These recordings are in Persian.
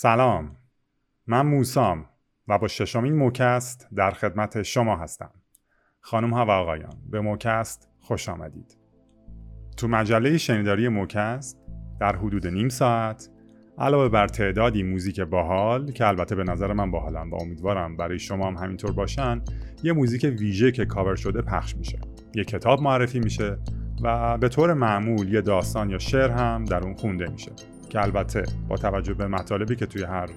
سلام. من موسام و با ششمین موکست در خدمت شما هستم. خانم ها و آقایان به موکست خوش آمدید. تو مجله شنیداری موکست در حدود نیم ساعت علاوه بر تعدادی موزیک باحال که البته به نظر من باحالن و امیدوارم برای شما هم همینطور باشن یه موزیک ویژه که کاور شده پخش میشه. یه کتاب معرفی میشه و به طور معمول یه داستان یا شعر هم در اون خونده میشه. که البته با توجه به مطالبی که توی هر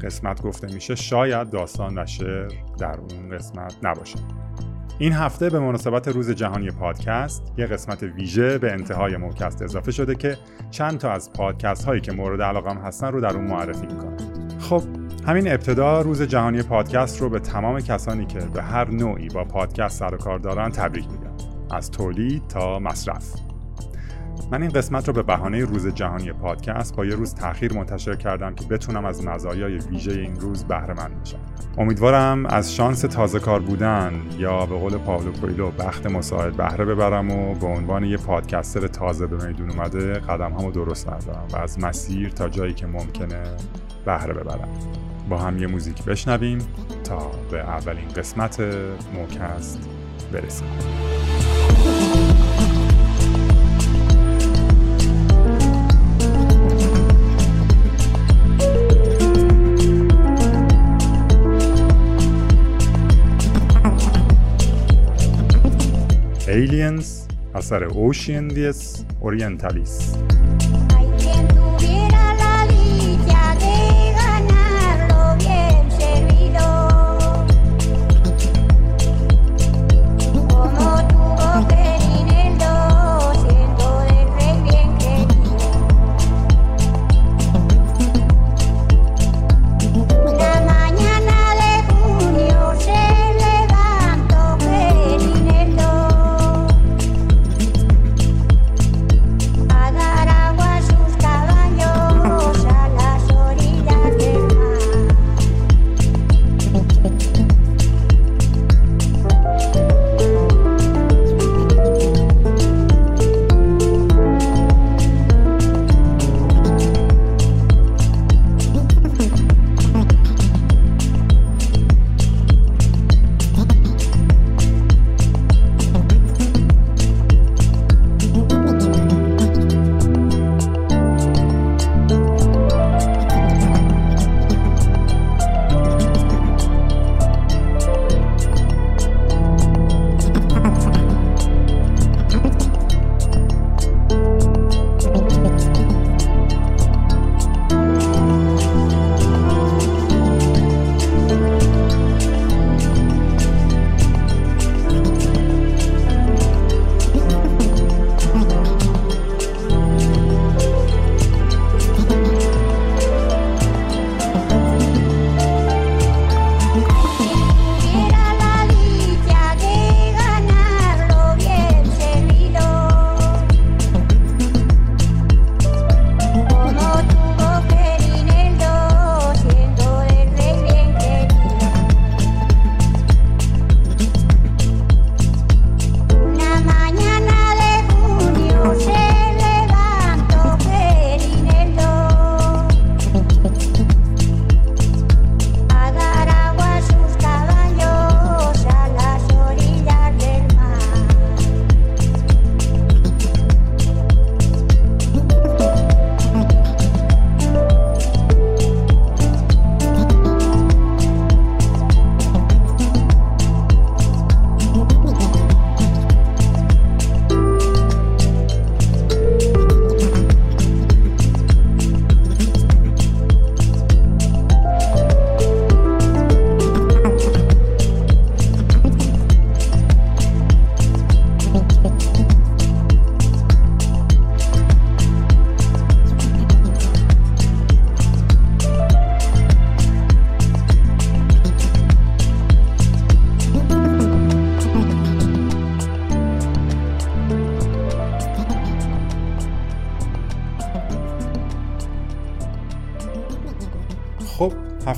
قسمت گفته میشه شاید داستان و شعر در اون قسمت نباشه. این هفته به مناسبت روز جهانی پادکست یه قسمت ویژه به انتهای موکست اضافه شده که چند تا از پادکست هایی که مورد علاقم هستن رو در اون معرفی می‌کنم. خب همین ابتدا روز جهانی پادکست رو به تمام کسانی که به هر نوعی با پادکست سر و کار دارن تبریک میگم. از تولید تا مصرف. من این قسمت رو به بهانه روز جهانی پادکست با یه روز تاخیر منتشر کردم که بتونم از مزایای ویژه این روز بهره مند بشم. امیدوارم از شانس تازه کار بودن یا به قول پاولو کویلو بخت مساعد بهره ببرم و به عنوان یه پادکستر تازه به میدون اومده قدم همو درست بردارم و از مسیر تا جایی که ممکنه بهره ببرم. با هم یه موزیک بشنویم تا به اولین قسمت موکست برسیم. Aliens, ასევე Ocean DS, Orientalis.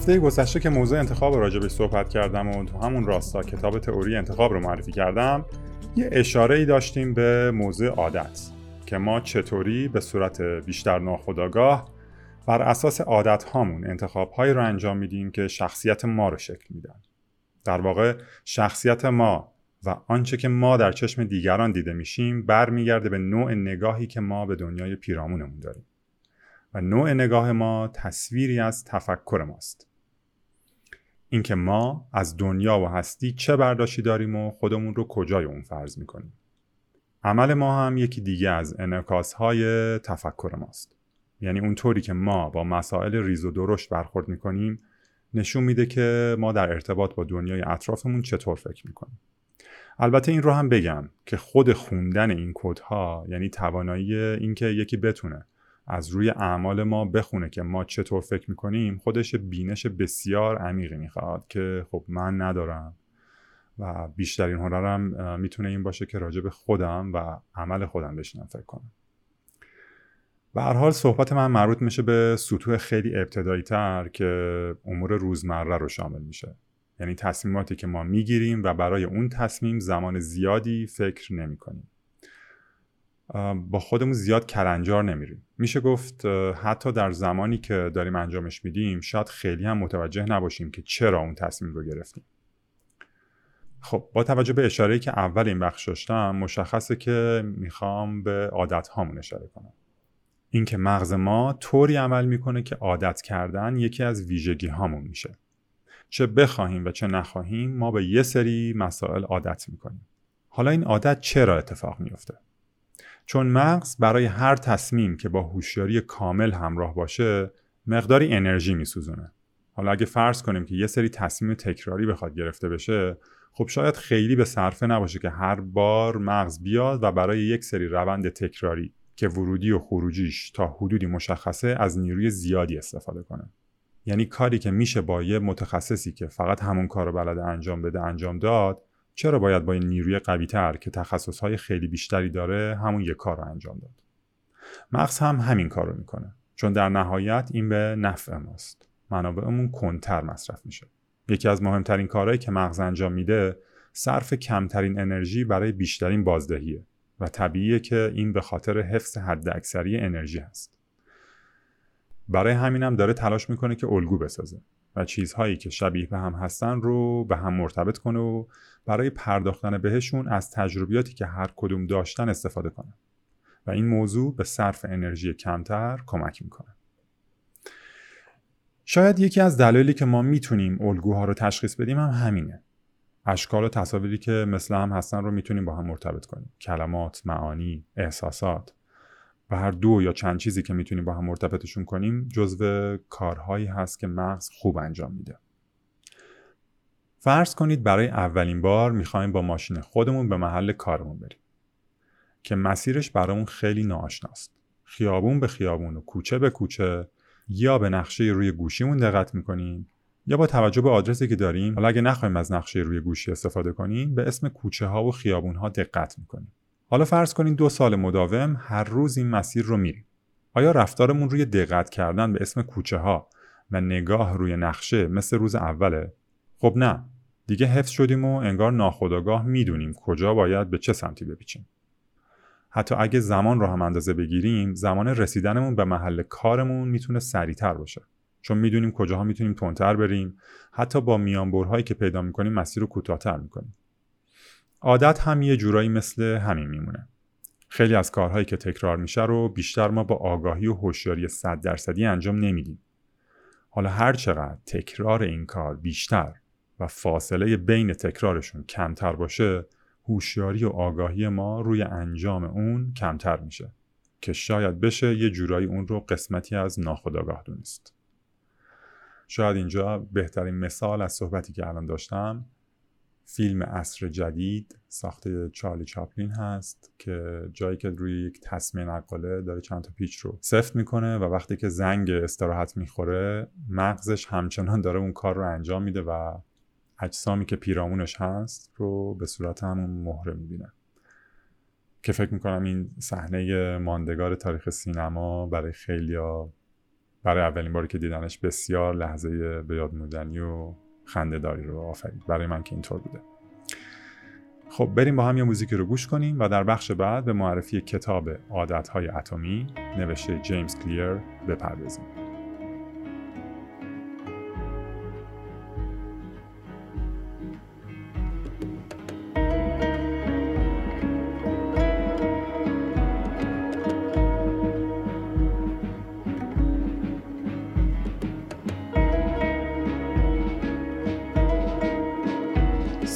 هفته گذشته که موضوع انتخاب راجبش صحبت کردم و تو همون راستا کتاب تئوری انتخاب رو معرفی کردم یه اشاره ای داشتیم به موضوع عادت که ما چطوری به صورت بیشتر ناخودآگاه بر اساس عادت هامون انتخاب هایی رو انجام میدیم که شخصیت ما رو شکل میدن. در واقع شخصیت ما و آنچه که ما در چشم دیگران دیده میشیم برمیگرده به نوع نگاهی که ما به دنیای پیرامونمون داریم. و نوع نگاه ما تصویری از تفکر ماست. اینکه ما از دنیا و هستی چه برداشتی داریم و خودمون رو کجای اون فرض می‌کنیم. عمل ما هم یکی دیگه از انعکاس های تفکر ماست. یعنی اونطوری که ما با مسائل ریز و درشت برخورد می‌کنیم نشون میده که ما در ارتباط با دنیای اطرافمون چطور فکر می‌کنیم. البته این رو هم بگم که خود خوندن این کدها یعنی توانایی اینکه یکی بتونه از روی اعمال ما بخونه که ما چطور فکر می‌کنیم خودش بینش بسیار عمیقی می‌خواد که خب من ندارم و بیشترین هنرم می‌تونه این باشه که راجع به خودم و عمل خودم بشینم فکر کنم به هر حال صحبت من مربوط میشه به سطوح خیلی ابتدایی تر که امور روزمره رو شامل میشه یعنی تصمیماتی که ما می‌گیریم و برای اون تصمیم زمان زیادی فکر نمی کنیم. با خودمون زیاد کرنجار نمیریم. میشه گفت حتی در زمانی که داریم انجامش میدیم شاید خیلی هم متوجه نباشیم که چرا اون تصمیم رو گرفتیم. خب با توجه به اشاره‌ای که اول این بخش داشتم مشخصه که می‌خوام به عادت هامون اشاره کنم. اینکه مغز ما طوری عمل می‌کنه که عادت کردن یکی از ویژگی هامون میشه. چه بخواهیم و چه نخواهیم ما به یه سری مسائل عادت می‌کنیم. حالا این عادت چرا اتفاق میفته چون مغز برای هر تصمیم که با هوشیاری کامل همراه باشه مقداری انرژی میسوزونه. حالا اگه فرض کنیم که یه سری تصمیم تکراری بخواد گرفته بشه خب شاید خیلی به صرفه نباشه که هر بار مغز بیاد و برای یک سری روند تکراری که ورودی و خروجیش تا حدودی مشخصه از نیروی زیادی استفاده کنه. یعنی کاری که میشه با یه متخصصی که فقط همون کار رو بلده انجام بده انجام داد چرا باید با این نیروی قوی تر که تخصصهای خیلی بیشتری داره همون یه کار رو انجام داد؟ مغز هم همین کار رو می‌کنه چون در نهایت این به نفع ماست. منابعمون کنتر مصرف میشه. یکی از مهمترین کارهایی که مغز انجام میده صرف کمترین انرژی برای بیشترین بازدهیه و طبیعیه که این به خاطر حفظ حد اکثری انرژی هست. برای همینم داره تلاش می‌کنه که الگو بسازه. و چیزهایی که شبیه به هم هستن رو به هم مرتبط کنه و برای پرداختن بهشون از تجربیاتی که هر کدوم داشتن استفاده کنه. و این موضوع به صرف انرژی کمتر کمک می‌کنه. شاید یکی از دلایلی که ما می‌تونیم الگوها رو تشخیص بدیم هم همینه. اشکال و تصاویری که مثل هم هستن رو می‌تونیم با هم مرتبط کنیم. کلمات، معانی، احساسات. و هر دو یا چند چیزی که می‌تونیم با هم مرتبطشون کنیم جزو کارهایی هست که مغز خوب انجام میده. فرض کنید برای اولین بار می‌خوایم با ماشین خودمون به محل کارمون بریم که مسیرش برامون خیلی ناآشناست. خیابون به خیابون و کوچه به کوچه یا به نقشه روی گوشیمون دقت می‌کنیم یا با توجه به آدرسی که داریم حالا اگه نخوایم از نقشه روی گوشی استفاده کنیم به اسم کوچه ها و خیابون ها دقت می‌کنیم. حالا فرض کنید دو سال مداوم هر روز این مسیر رو میریم. آیا رفتارمون روی دقت کردن به اسم کوچه ها و نگاه روی نقشه مثل روز اوله؟ خب نه. دیگه حفظ شدیم و انگار ناخداگاه می‌دونیم کجا باید به چه سمتی بپیچیم. حتی اگه زمان رو هم اندازه بگیریم زمان رسیدنمون به محل کارمون می‌تونه سریعتر باشه. چون می‌دونیم کجاها می‌تونیم تندتر بریم. حتی با میانبرهایی که پیدا می‌کنیم مسیر رو کوتاهتر می‌کنیم. عادت هم یه جورایی مثل همین میمونه. خیلی از کارهایی که تکرار میشه رو بیشتر ما با آگاهی و هوشیاری صد درصدی انجام نمیدیم. حالا هر چقدر تکرار این کار بیشتر و فاصله بین تکرارشون کمتر باشه هوشیاری و آگاهی ما روی انجام اون کمتر میشه که شاید بشه یه جورایی اون رو قسمتی از ناخودآگاه دونست شاید اینجا بهترین مثال از صحبتی که الان داشتم فیلم اصر جدید ساخته چارلی چاپلین هست که جایی که روی یک تصمیم نقاله داره چند تا پیچ رو سفت می‌کنه و وقتی که زنگ استراحت می‌خوره مغزش همچنان داره اون کار رو انجام میده و اجسامی که پیرامونش هست رو به صورت همون مهره می‌بینه. که فکر می‌کنم این صحنه ماندگار تاریخ سینما برای خیلیا برای اولین باری که دیدنش بسیار لحظه به یاد و خنده داری رو آفرید برای من که اینطور بوده. خب بریم با هم یه موزیکی رو گوش کنیم و در بخش بعد به معرفی کتاب عادتهای اتمی نوشته جیمز کلیر بپردازیم.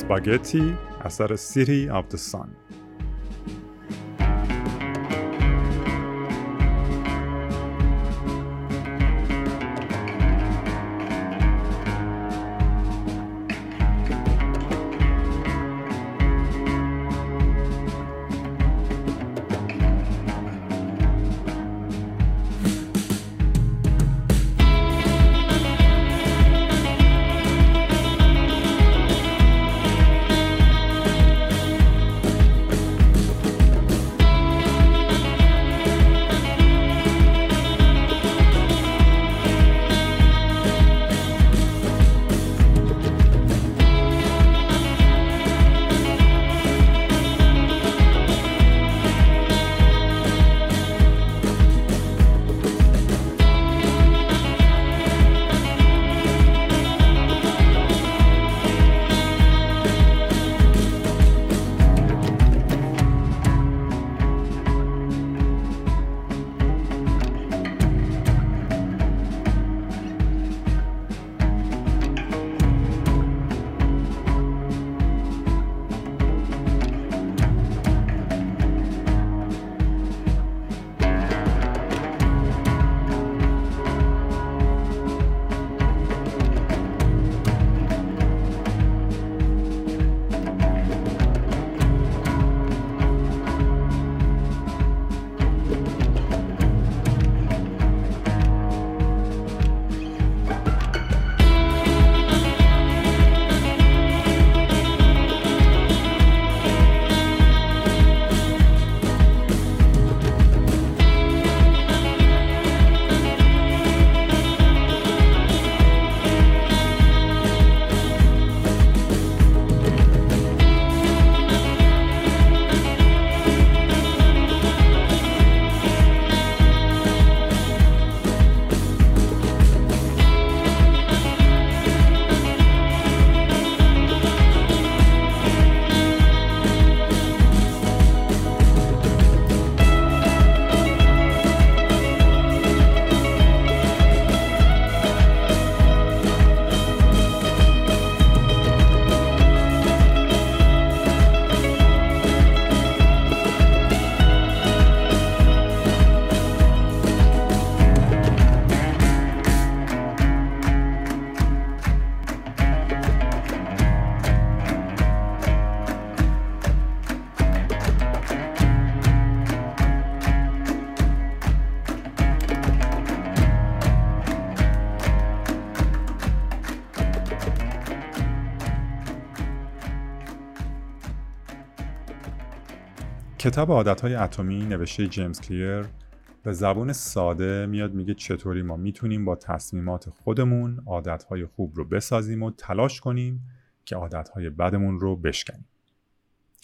اسپاگتی اثر City of the Sun کتاب عادتهای اتمی نوشته جیمز کلیر به زبون ساده میاد میگه چطوری ما می‌تونیم با تصمیمات خودمون عادتهای خوب رو بسازیم و تلاش کنیم که عادتهای بدمون رو بشکنیم.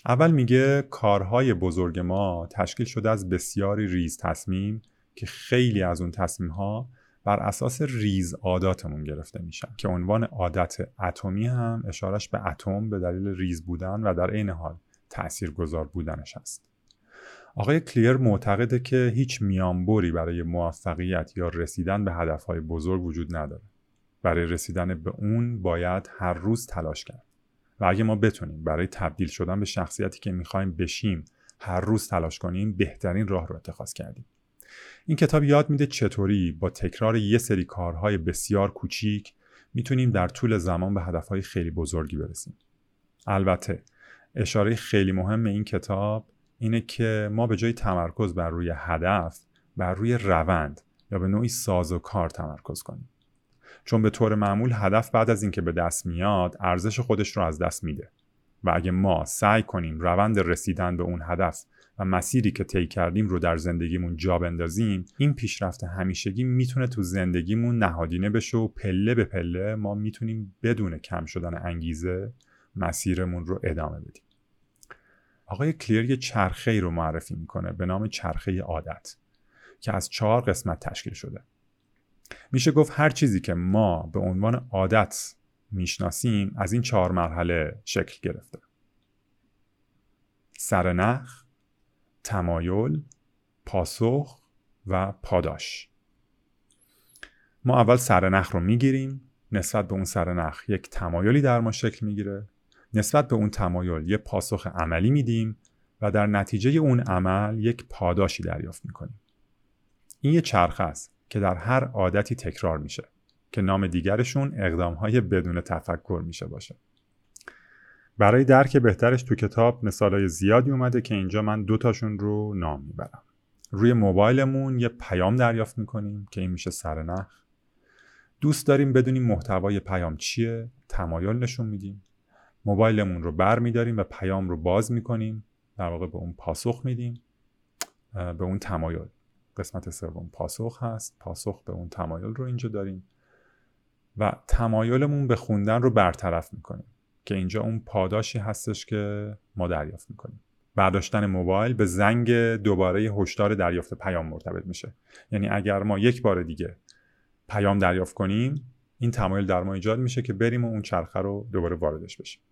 اول میگه کارهای بزرگ ما تشکیل شده از بسیاری ریز تصمیم که خیلی از اون تصمیم ها بر اساس ریز عاداتمون گرفته میشن که عنوان عادت اتمی هم اشارش به اتم به دلیل ریز بودن و در عین حال تاثیرگذار بودنش است. آقای کلیر معتقده که هیچ میانبری برای موفقیت یا رسیدن به هدفهای بزرگ وجود نداره. برای رسیدن به اون باید هر روز تلاش کرد. و اگه ما بتونیم برای تبدیل شدن به شخصیتی که می‌خوایم بشیم هر روز تلاش کنیم بهترین راه رو اتخاذ کردیم. این کتاب یاد میده چطوری با تکرار یه سری کارهای بسیار کوچیک می‌تونیم در طول زمان به هدفهای خیلی بزرگی برسیم. البته اشاره خیلی مهم این کتاب اینه که ما به جای تمرکز بر روی هدف بر روی روند یا به نوعی ساز و کار تمرکز کنیم. چون به طور معمول هدف بعد از اینکه به دست میاد ارزش خودش رو از دست میده. و اگه ما سعی کنیم روند رسیدن به اون هدف و مسیری که طی کردیم رو در زندگیمون جا بندازیم این پیشرفت همیشگی می‌تونه تو زندگیمون نهادینه بشه و پله به پله ما می‌تونیم بدون کم شدن انگیزه مسیرمون رو ادامه بدیم. آقای کلیر یه چرخه ای رو معرفی می‌کنه به نام چرخه عادت که از چهار قسمت تشکیل شده. میشه گفت هر چیزی که ما به عنوان عادت می‌شناسیم از این چهار مرحله شکل گرفته. سرنخ تمایل پاسخ و پاداش. ما اول سرنخ رو می‌گیریم نسبت به اون سرنخ یک تمایلی در ما شکل می‌گیره. نسبت به اون تمایل یه پاسخ عملی میدیم و در نتیجه اون عمل یک پاداشی دریافت می‌کنیم. این یه چرخه است که در هر عادتی تکرار میشه که نام دیگرشون اقدامهای بدون تفکر میشه باشه. برای درک بهترش تو کتاب مثالای زیادی اومده که اینجا من دوتاشون رو نام می‌برم. روی موبایلمون یه پیام دریافت می‌کنیم که این میشه سرنخ دوست داریم بدونیم محتوای پیام چیه؟ تمایل نشون میدیم. موبایلمون رو بر میداریم و پیام رو باز می‌کنیم. در واقع به اون پاسخ میدیم. به اون تمایل. قسمت سوم پاسخ هست. پاسخ به اون تمایل رو اینجا داریم. و تمایلمون به خوندن رو برطرف می‌کنیم. که اینجا اون پاداشی هستش که ما دریافت می‌کنیم. برداشتن موبایل به زنگ دوباره هشدار دریافت پیام مرتبط میشه. یعنی اگر ما یک بار دیگه پیام دریافت کنیم این تمایل در ما ایجاد میشه که بریم و اون چرخه رو دوباره واردش بشیم.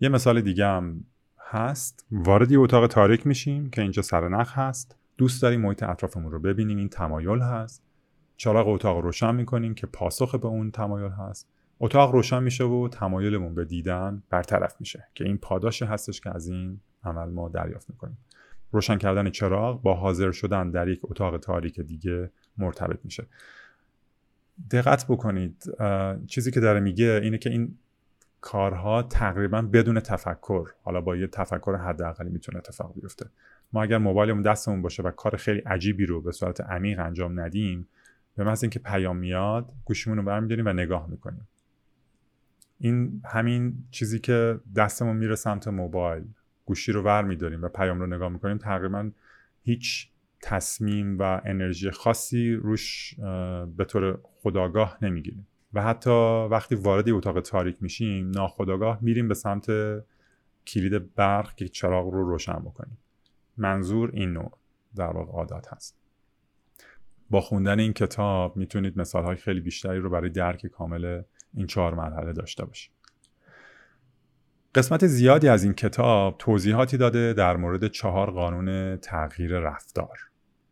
یه مثال دیگه هم هست. وارد یه اتاق تاریک میشیم که اینجا سرنخ هست. دوست داریم محیط اطرافمون رو ببینیم. این تمایل هست. چراغ اتاق رو روشن می‌کنیم که پاسخ به اون تمایل هست. اتاق روشن میشه و تمایلمون به دیدن برطرف میشه که این پاداش هستش که از این عمل ما دریافت می‌کنیم. روشن کردن چراغ با حاضر شدن در یک اتاق تاریک دیگه مرتبط میشه. دقت بکنید. چیزی که داره میگه اینه که این کارها تقریبا بدون تفکر حالا با یه تفکر حداقلی می‌تونه اتفاق بیفته. ما اگر موبایلمون دستمون باشه و کار خیلی عجیبی رو به صورت عمیق انجام ندیم به محض اینکه پیام میاد گوشیمون رو برمیداریم و نگاه می‌کنیم. این همین چیزی که دستمون میره سمت موبایل گوشی رو ور میداریم و پیام رو نگاه می‌کنیم تقریبا هیچ تصمیم و انرژی خاصی روش به طور خداگاه نمی‌گیریم. و حتی وقتی وارد اتاق تاریک میشیم ناخداگاه میریم به سمت کلید برق که چراغ رو روشن بکنیم. منظور این نوع در واقع عادات هست. با خوندن این کتاب می‌تونید مثال های خیلی بیشتری رو برای درک کامل این چهار مرحله داشته باشید. قسمت زیادی از این کتاب توضیحاتی داده در مورد چهار قانون تغییر رفتار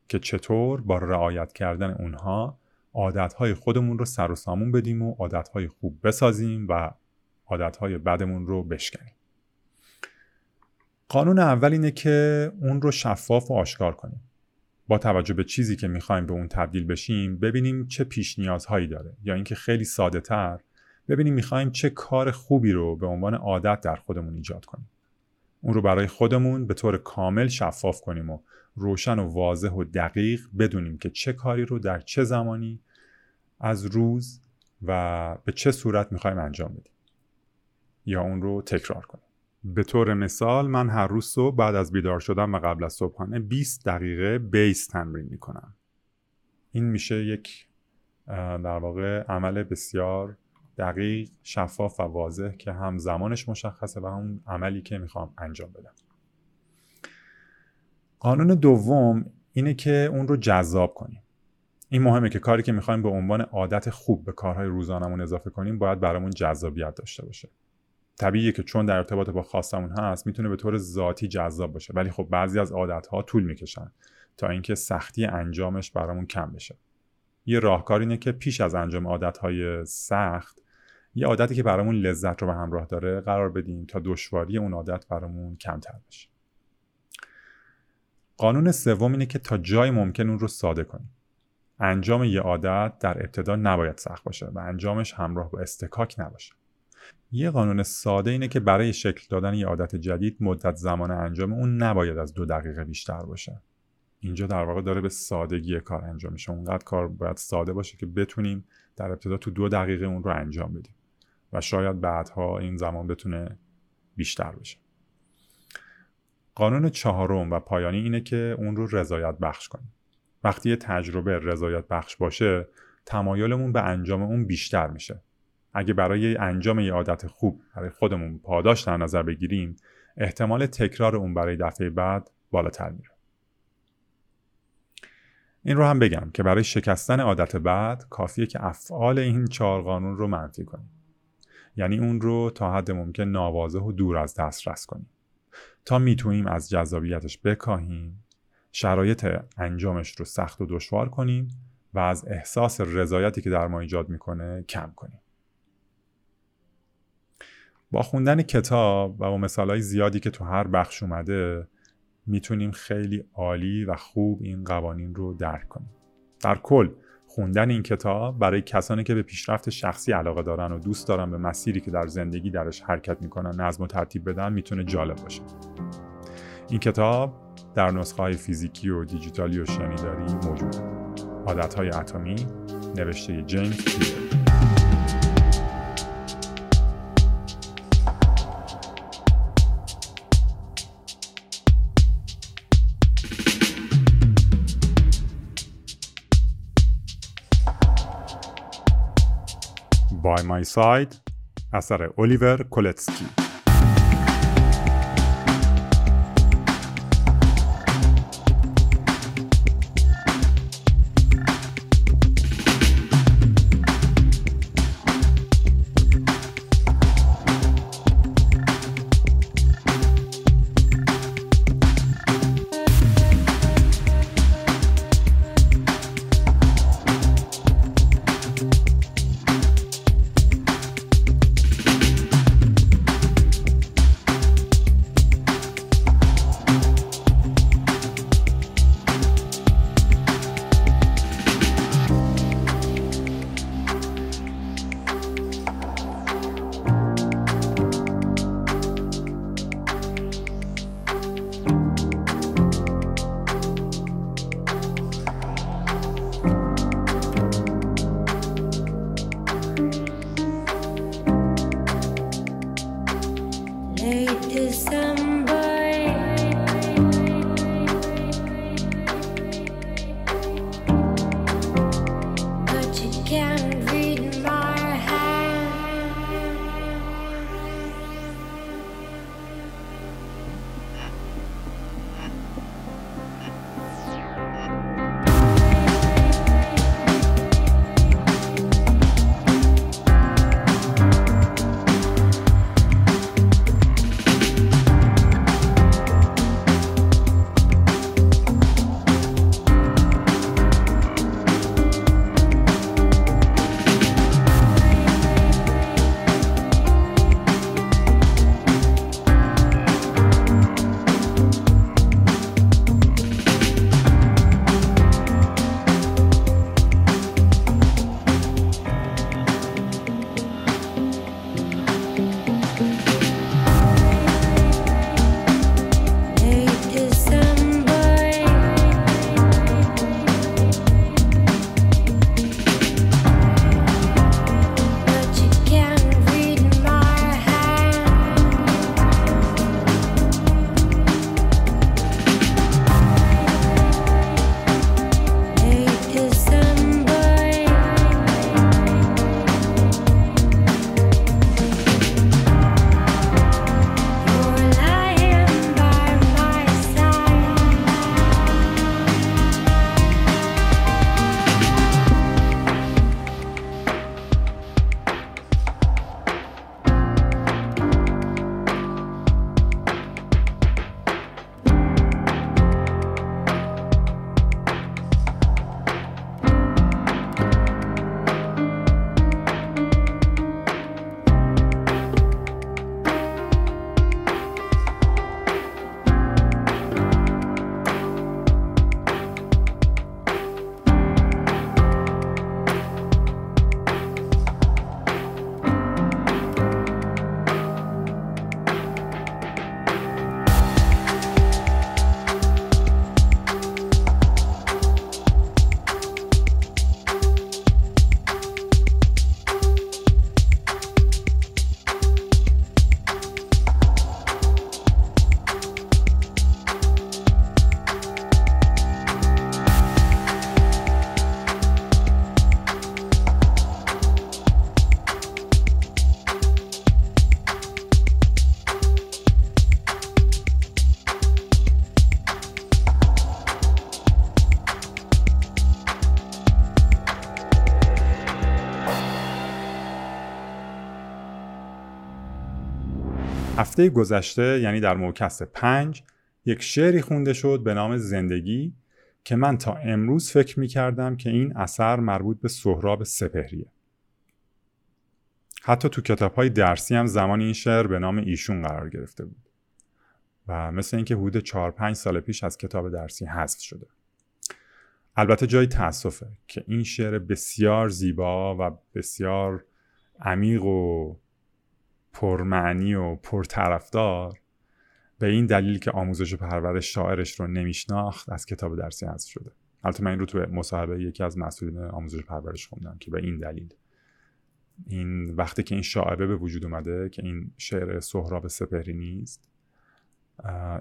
که چطور با رعایت کردن اونها عادتهای خودمون رو سر و سامون بدیم و عادتهای خوب بسازیم و عادتهای بدمون رو بشکنیم. قانون اول اینه که اون رو شفاف و آشکار کنیم. با توجه به چیزی که می‌خوایم به اون تبدیل بشیم ببینیم چه پیش نیازهایی داره یا اینکه خیلی ساده تر ببینیم می‌خوایم چه کار خوبی رو به عنوان عادت در خودمون ایجاد کنیم. اون رو برای خودمون به طور کامل شفاف کنیم و روشن و واضح و دقیق بدونیم که چه کاری رو در چه زمانی از روز و به چه صورت می‌خوایم انجام بدیم. یا اون رو تکرار کنیم. به طور مثال من هر روز صبح بعد از بیدار شدن و قبل از صبحانه 20 دقیقه بیس تمرین می‌کنم. این میشه یک در واقع عمل بسیار دقیق شفاف و واضح که هم زمانش مشخصه و هم عملی که می‌خوام انجام بدم. قانون دوم اینه که اون رو جذاب کنیم. این مهمه که کاری که می‌خوایم به عنوان عادت خوب به کارهای روزانمون اضافه کنیم باید برامون جذابیت داشته باشه. طبیعیه که چون در ارتباط با خواستمون هست می‌تونه به طور ذاتی جذاب باشه. ولی خب بعضی از عادتها طول می‌کشن تا اینکه سختی انجامش برامون کم بشه. یه راهکار اینه که پیش از انجام عادتهای سخت یه عادتی که برامون لذت رو به همراه داره قرار بدیم تا دشواری اون عادت برامون کمتر بشه. قانون سوم اینه که تا جای ممکن اون رو ساده کنیم. انجام یه عادت در ابتدا نباید سخت باشه و انجامش همراه با استکاک نباشه. یه قانون ساده اینه که برای شکل دادن یه عادت جدید مدت زمان انجام اون نباید از دو دقیقه بیشتر باشه. اینجا در واقع داره به سادگی کار انجام میشه. اونقدر کار باید ساده باشه که بتونیم در ابتدا تو دو دقیقه اون رو انجام بدیم و شاید بعدها این زمان بتونه بیشتر بشه قانون چهارم و پایانی اینه که اون رو رضایت بخش کنیم. وقتی یه تجربه رضایت بخش باشه تمایلمون به انجام اون بیشتر میشه. اگه برای انجام یه عادت خوب برای خودمون پاداش در نظر بگیریم احتمال تکرار اون برای دفعه بعد بالاتر میره. این رو هم بگم که برای شکستن عادت بعد کافیه که افعال این چهار قانون رو منفی کنیم. یعنی اون رو تا حد ممکن ناواضح و دور از دسترس کنیم. تا می‌تونیم از جذابیتش بکاهیم. شرایط انجامش رو سخت و دشوار کنیم و از احساس رضایتی که در ما ایجاد می‌کنه کم کنیم. با خوندن کتاب و با مثالهای زیادی که تو هر بخش اومده می‌تونیم خیلی عالی و خوب این قوانین رو درک کنیم. در کل خوندن این کتاب برای کسانی که به پیشرفت شخصی علاقه دارن و دوست دارن به مسیری که در زندگی درش حرکت می‌کنن نظم و ترتیب بدن می‌تونه جالب باشه. این کتاب در نسخه های فیزیکی و دیجیتالی و شنیداری موجوده. عادت های اتمی نوشته جیمز کلیر By My Side. اثر الیور کولتسکی هفته گذشته یعنی در موکست پنج یک شعری خونده شد به نام زندگی که من تا امروز فکر می کردم که این اثر مربوط به سهراب سپهریه. حتی تو کتاب های درسی هم زمان این شعر به نام ایشون قرار گرفته بود و مثل اینکه حدود 4 5 سال پیش از کتاب درسی حذف شده. البته جای تاسفه که این شعر بسیار زیبا و بسیار عمیق و پرمعنی و پرطرفدار به این دلیل که آموزش و پرورش شاعرش رو نمیشناخت از کتاب درسی حذف شده. البته من این رو تو مصاحبه یکی از مسئولین آموزش و پرورش خوندم که به این دلیل. این وقتی که این شاعره به وجود اومده که این شعر سهراب سپهری نیست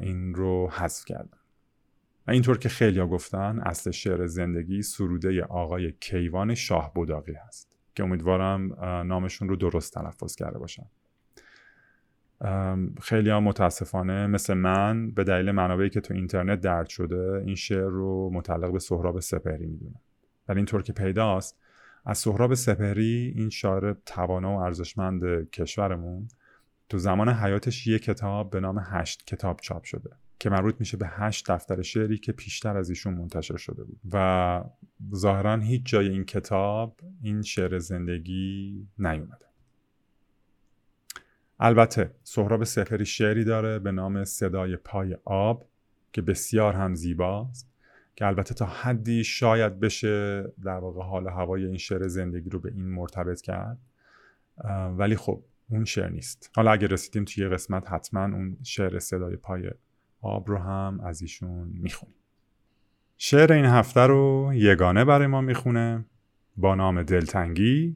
این رو حذف کردن و اینطور که خیلی گفتن اصل شعر زندگی سروده آقای کیوان شاه بوداقی هست که امیدوارم نامشون رو درست تلفظ کرده باشم خیلی ها متاسفانه مثل من به دلیل منابعی که تو اینترنت درد شده این شعر رو متعلق به سهراب سپهری می‌دونن ولی اینطور که پیداست از سهراب سپهری این شاعر توانا و ارزشمند کشورمون تو زمان حیاتش یک کتاب به نام هشت کتاب چاپ شده که مربوط میشه به هشت دفتر شعری که پیشتر از ایشون منتشر شده بود. و ظاهرا هیچ جای این کتاب این شعر زندگی نیومده. البته سهراب سپهری شعری داره به نام صدای پای آب که بسیار هم زیباست که البته تا حدی شاید بشه در واقع حال هوای این شعر زندگی رو به این مرتبط کرد. ولی خب اون شعر نیست. حالا اگه رسیدیم توی قسمت حتما اون شعر صدای پای آب رو هم از ایشون می‌خونیم. شعر این هفته رو یگانه برای ما می‌خونه با نام دلتنگی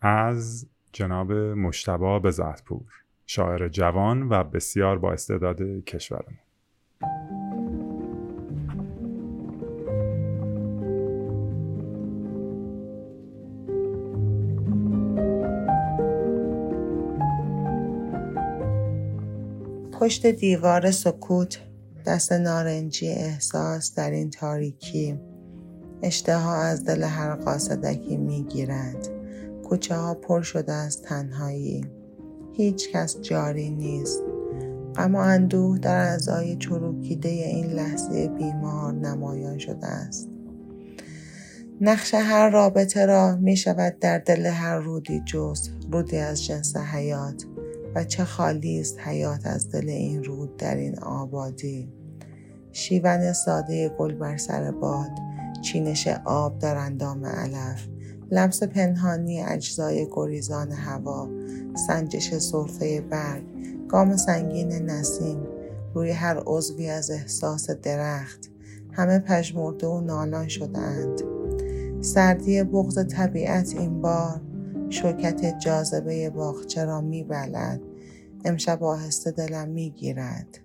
از جناب مشتبا بزهدپور شاعر جوان و بسیار با استعداد کشورمون. پشت دیوار سکوت دست نارنجی احساس در این تاریکی اشتها از دل هر قاصدکی می‌گیرد کوچه ها پر شده از تنهایی. هیچ کس جاری نیست. و اندوه در اعضای چروکیده این لحظه بیمار نمایان شده است. نقش هر رابطه را می شود در دل هر رودی جز رودی از جنس حیات. و چه خالی است حیات از دل این رود در این آبادی. شیون ساده گل بر سر باد چینش آب در اندام علف. لمس پنهانی اجزای گریزان هوا سنجش سرفه برگ گام سنگین نسیم روی هر عضوی از احساس درخت همه پژمرده و نالان شدهاند. سردی بغض طبیعت این بار شوکت جاذبه باغچه را میبلد امشب آهسته دلم می‌گیرد.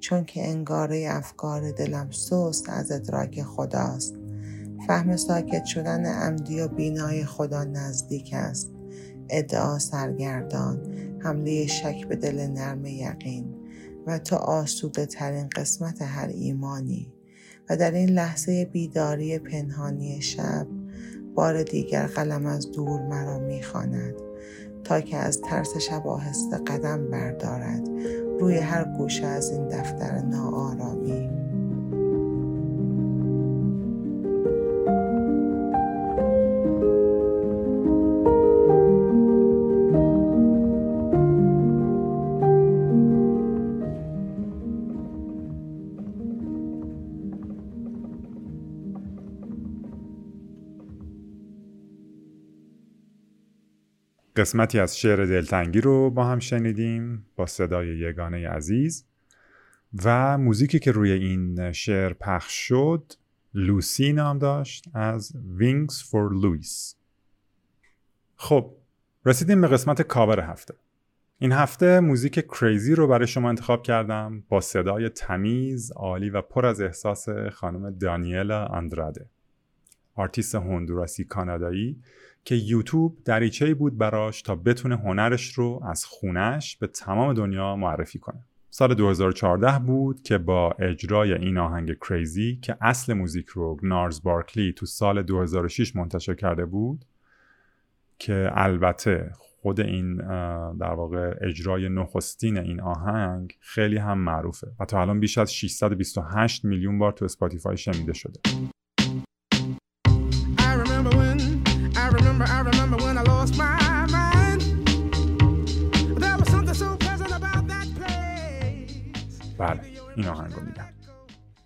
چون که انگاره افکار دلم سست از ادراک خداست. فهم ساکت شدن عمدی و بینای خدا نزدیک است. ادعا سرگردان حمله شک به دل نرم یقین و تو آسوده ترین قسمت هر ایمانی و در این لحظه بیداری پنهانی شب بار دیگر قلم از دور مرا می‌خواند تا که از ترس شب آهسته قدم بردارد. روی هر گوشه از این دفتر ناآرامی قسمتی از شعر دلتنگی رو با هم شنیدیم با صدای یگانه عزیز و موزیکی که روی این شعر پخش شد لوسی نام داشت از Wings for Louis. خب رسیدیم به قسمت کاور هفته. این هفته موزیک کریزی رو برای شما انتخاب کردم با صدای تمیز، عالی و پر از احساس خانم دانیلا اندراده آرتیست هندوراسی کانادایی که یوتیوب دریچه‌ای بود براش تا بتونه هنرش رو از خونش به تمام دنیا معرفی کنه. سال 2014 بود که با اجرای این آهنگ Crazy که اصل موزیک رو Gnarls Barkley تو سال 2006 منتشر کرده بود که البته خود این در واقع اجرای نخستین این آهنگ خیلی هم معروفه و تا الان بیش از 628 میلیون بار تو اسپاتیفای شنیده شده بله این آهنگ رو میگم.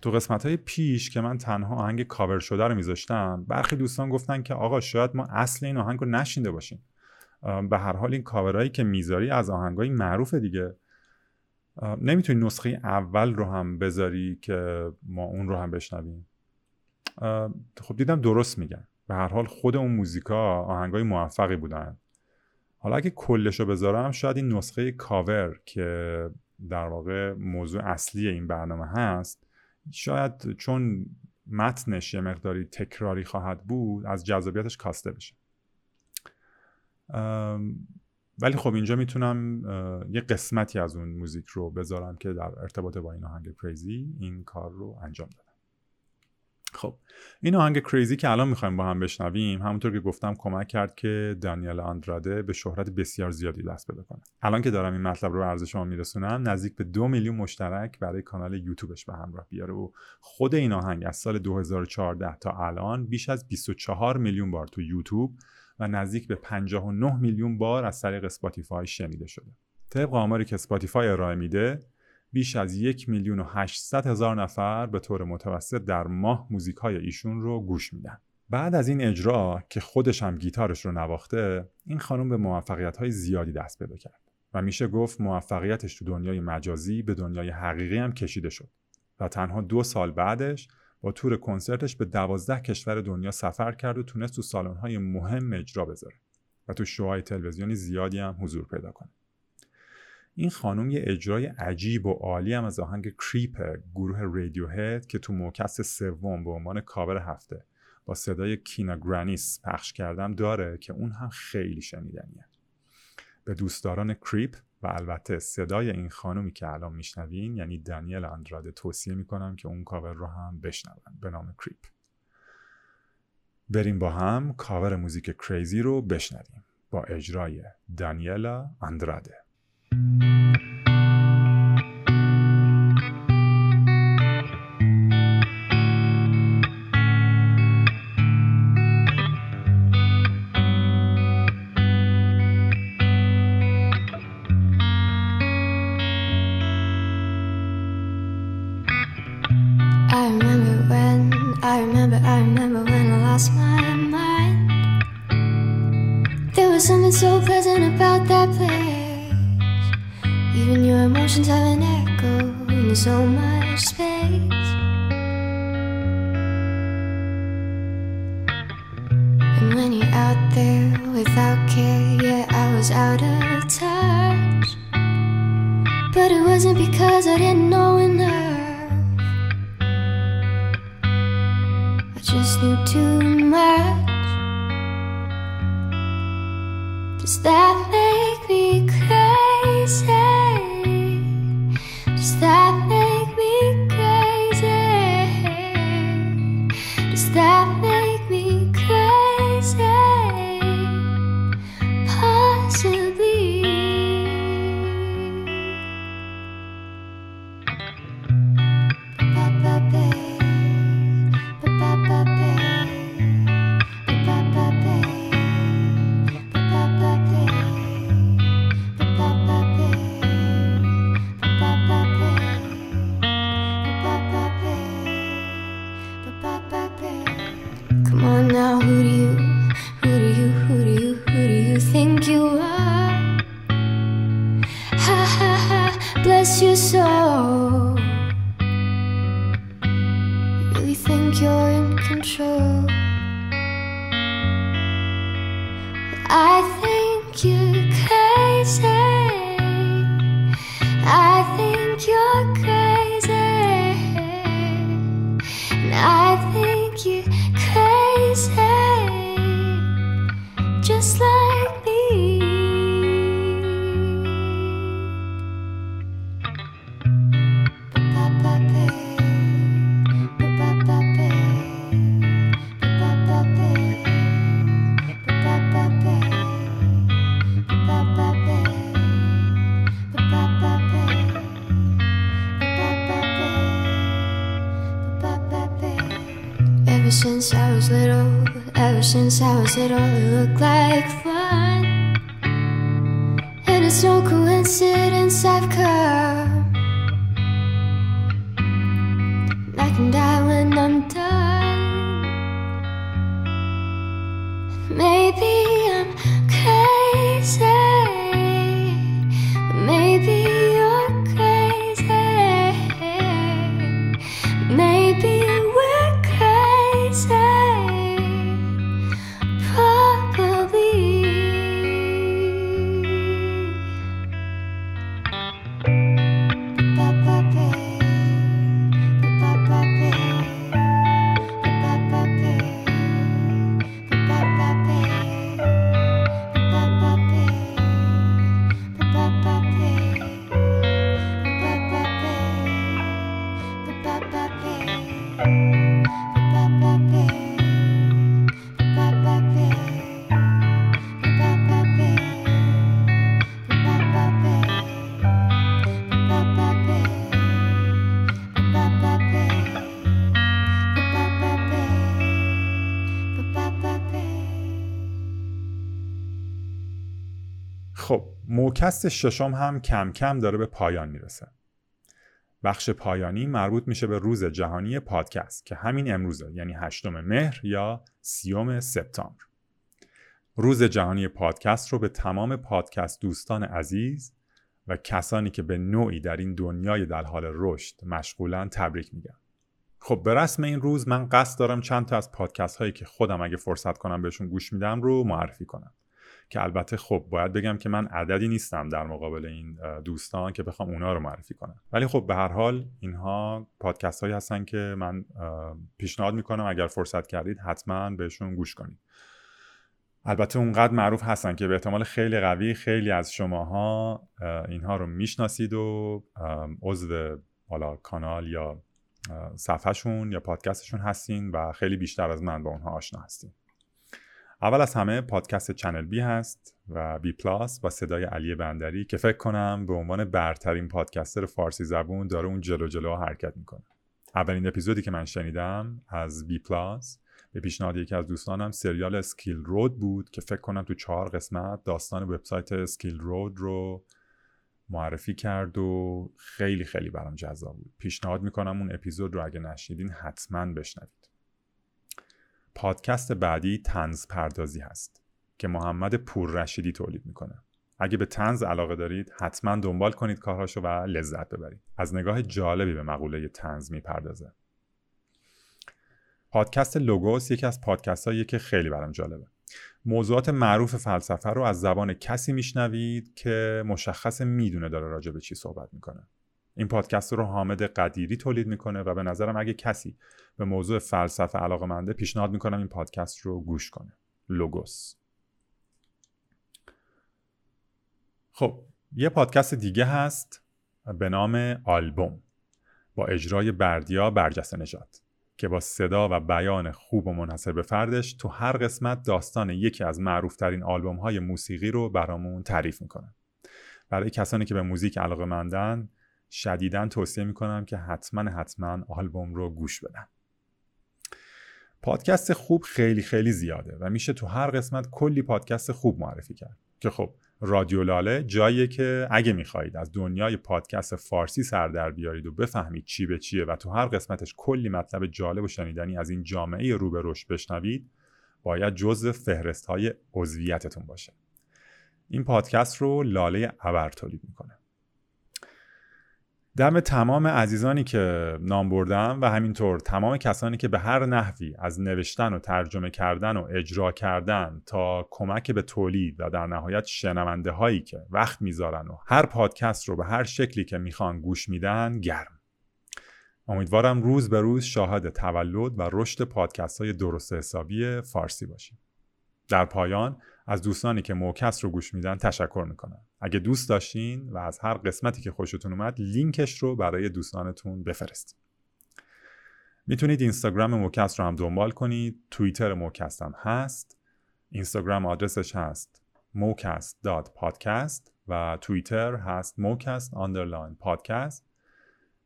تو قسمت های پیش که من تنها آهنگ کاور شده رو میذاشتم برخی دوستان گفتن که آقا شاید ما اصل این آهنگ رو نشینده باشیم. به هر حال این کاورهایی که می‌ذاری از آهنگای معروف دیگه. نمی‌تونی نسخه اول رو هم بذاری که ما اون رو هم بشنویم. خب دیدم درست میگن. به هر حال خود اون موزیکا آهنگای موفقی بودن. حالا اگه کلش رو بذارم شاید این نسخه کاور که در واقع موضوع اصلی این برنامه هست. شاید چون متنش یه مقداری تکراری خواهد بود از جذابیتش کاسته بشه. ولی خب اینجا می‌تونم یه قسمتی از اون موزیک رو بذارم که در ارتباط با این آهنگ کریزی این کار رو انجام دادم خب این آهنگ کریزی که الان می‌خوایم با هم بشنویم همونطور که گفتم کمک کرد که دانیل آندراده به شهرت بسیار زیادی دست پیدا کنه. الان که دارم این مطلب رو عرض شما میرسونم نزدیک به دو میلیون مشترک برای کانال یوتیوبش به همراه بیاره و خود این آهنگ از سال 2014 تا الان بیش از 24 میلیون بار تو یوتیوب و نزدیک به 59 میلیون بار از طریق اسپاتیفای شنیده شده. طبق آماری که اسپاتیفای ارائه میده بیش از یک میلیون و هشتصد هزار نفر به طور متوسط در ماه موزیک های ایشون رو گوش میدن. بعد از این اجرا که خودش هم گیتارش رو نواخته این خانم به موفقیت های زیادی دست پیدا کرد و میشه گفت موفقیتش تو دنیای مجازی به دنیای حقیقی هم کشیده شد و تنها دو سال بعدش با تور کنسرتش به دوازده کشور دنیا سفر کرد و تونست تو سالن‌های مهم اجرا بذاره و تو شوهای تلویزیونی زیادی هم حضور پیدا کنه. این خانم یه اجرای عجیب و عالی هم از آهنگ Creep گروه Radiohead که تو موکست سوم به عنوان کاور هفته با صدای Kina Grannis پخش کردم داره که اون هم خیلی شنیدنیه. به دوستداران Creep و البته صدای این خانومی که الان میشنوین یعنی دانیل اندراده توصیه می‌کنم که اون کاور رو هم بشنون به نام کریپ. بریم با هم کاور موزیک کریزی رو بشنویم با اجرای دانیلا اندراده Thank you. Was out of touch. But it wasn't because I didn't know enough. Control? I think you're it all away. موکست ششم هم کم کم داره به پایان می‌رسه. بخش پایانی مربوط میشه به روز جهانی پادکست که همین امروزه یعنی هشتم مهر یا سیوم سپتامبر. روز جهانی پادکست رو به تمام پادکست دوستان عزیز و کسانی که به نوعی در این دنیای در حال رشد مشغولن تبریک میگم. خب به رسم این روز من قصد دارم چند تا از پادکست هایی که خودم اگه فرصت کنم بهشون گوش میدم رو معرفی کنم. که البته خب باید بگم که من عددی نیستم در مقابل این دوستان که بخوام اونا رو معرفی کنم. ولی خب به هر حال اینها پادکست هایی هستن که من پیشنهاد می‌کنم اگر فرصت کردید حتما بهشون گوش کنید. البته اونقدر معروف هستن که به احتمال خیلی قوی خیلی از شماها اینها رو می‌شناسید و عضو حالا کانال یا صفحهشون یا پادکستشون هستین و خیلی بیشتر از من با اونها آشنا هستین. اول از همه پادکست Channel B هست و B Plus با صدای علی بندری که فکر کنم به عنوان برترین پادکستر فارسی زبون داره اون جلو جلو حرکت می‌کنه. اولین اپیزودی که من شنیدم از B Plus به پیشنهاد یکی از دوستانم سریال Silk Road بود که فکر کنم تو چهار قسمت داستان وبسایت Silk Road رو معرفی کرد و خیلی خیلی برام جذاب بود. پیشنهاد می‌کنم اون اپیزود رو اگه نشنیدین حتما بشنوید. پادکست بعدی تنز پردازی هست که محمد پور رشیدی تولید می‌کنه. اگه به تنز علاقه دارید حتما دنبال کنید کارهاشو و لذت ببرید. از نگاه جالبی به مقوله تنز می‌پردازه. پادکست لوگوس یکی از پادکست هایی که خیلی برام جالبه. موضوعات معروف فلسفه رو از زبان کسی میشنوید که مشخص می‌دونه داره راجع به چی صحبت می‌کنه. این پادکست رو حامد قدیری تولید می‌کنه و به نظرم اگه کسی به موضوع فلسفه علاقه منده پیشنهاد می‌کنم این پادکست رو گوش کنه. لوگوس. خب یه پادکست دیگه هست به نام آلبوم با اجرای بردیا برجسته نژاد که با صدا و بیان خوب و منحصر به فردش تو هر قسمت داستان یکی از معروفترین آلبوم های موسیقی رو برامون تعریف می‌کنه. برای کسانی که به موزیک علاقه مندن شدیدا توصیه می‌کنم که حتما حتما آلبوم رو گوش بدن پادکست خوب خیلی خیلی زیاده و میشه تو هر قسمت کلی پادکست خوب معرفی کرد. که خب رادیو لاله جاییه که اگه می‌خواهید از دنیای پادکست فارسی سر در بیارید و بفهمید چی به چیه و تو هر قسمتش کلی مطلب جالب و شنیدنی از این جامعه رو به رشد بشنوید باید جزء فهرست های عضویتتون باشه. این پادکست رو لاله ابر تولید می‌کنه. دم تمام عزیزانی که نام بردم و همینطور تمام کسانی که به هر نحوی از نوشتن و ترجمه کردن و اجرا کردن تا کمک به تولید و در نهایت شنونده هایی که وقت می‌ذارن و هر پادکست رو به هر شکلی که می‌خوان گوش میدن گرم. امیدوارم روز به روز شاهد تولد و رشد پادکست های درست حسابی فارسی باشیم. در پایان از دوستانی که موکس رو گوش میدن تشکر می‌کنم. اگه دوست داشتین و از هر قسمتی که خوشتون اومد لینکش رو برای دوستانتون بفرستید می‌تونید اینستاگرام موکست رو هم دنبال کنید. توییتر موکست هم هست. اینستاگرام آدرسش هست mocast.podcast و توییتر هست mocast underline podcast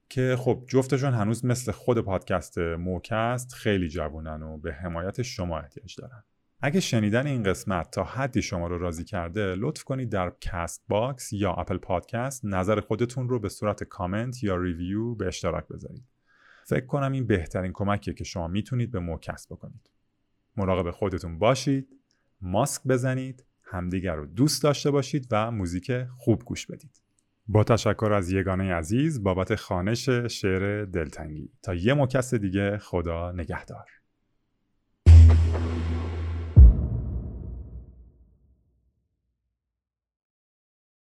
که خب جفتشون هنوز مثل خود پادکست موکست خیلی جوونن و به حمایت شما احتیاج دارن. اگه شنیدن این قسمت تا حدی شما رو راضی کرده لطف کنید در Castbox یا Apple Podcast نظر خودتون رو به صورت کامنت یا review به اشتراک بذارید. فکر کنم این بهترین کمکیه که شما می‌تونید به موکست بکنید. مراقب خودتون باشید ماسک بزنید همدیگر رو دوست داشته باشید و موزیک خوب گوش بدید. با تشکر از یگانه عزیز بابت خوانش شعر دلتنگی. تا یه موکست دیگه خدا نگهدار.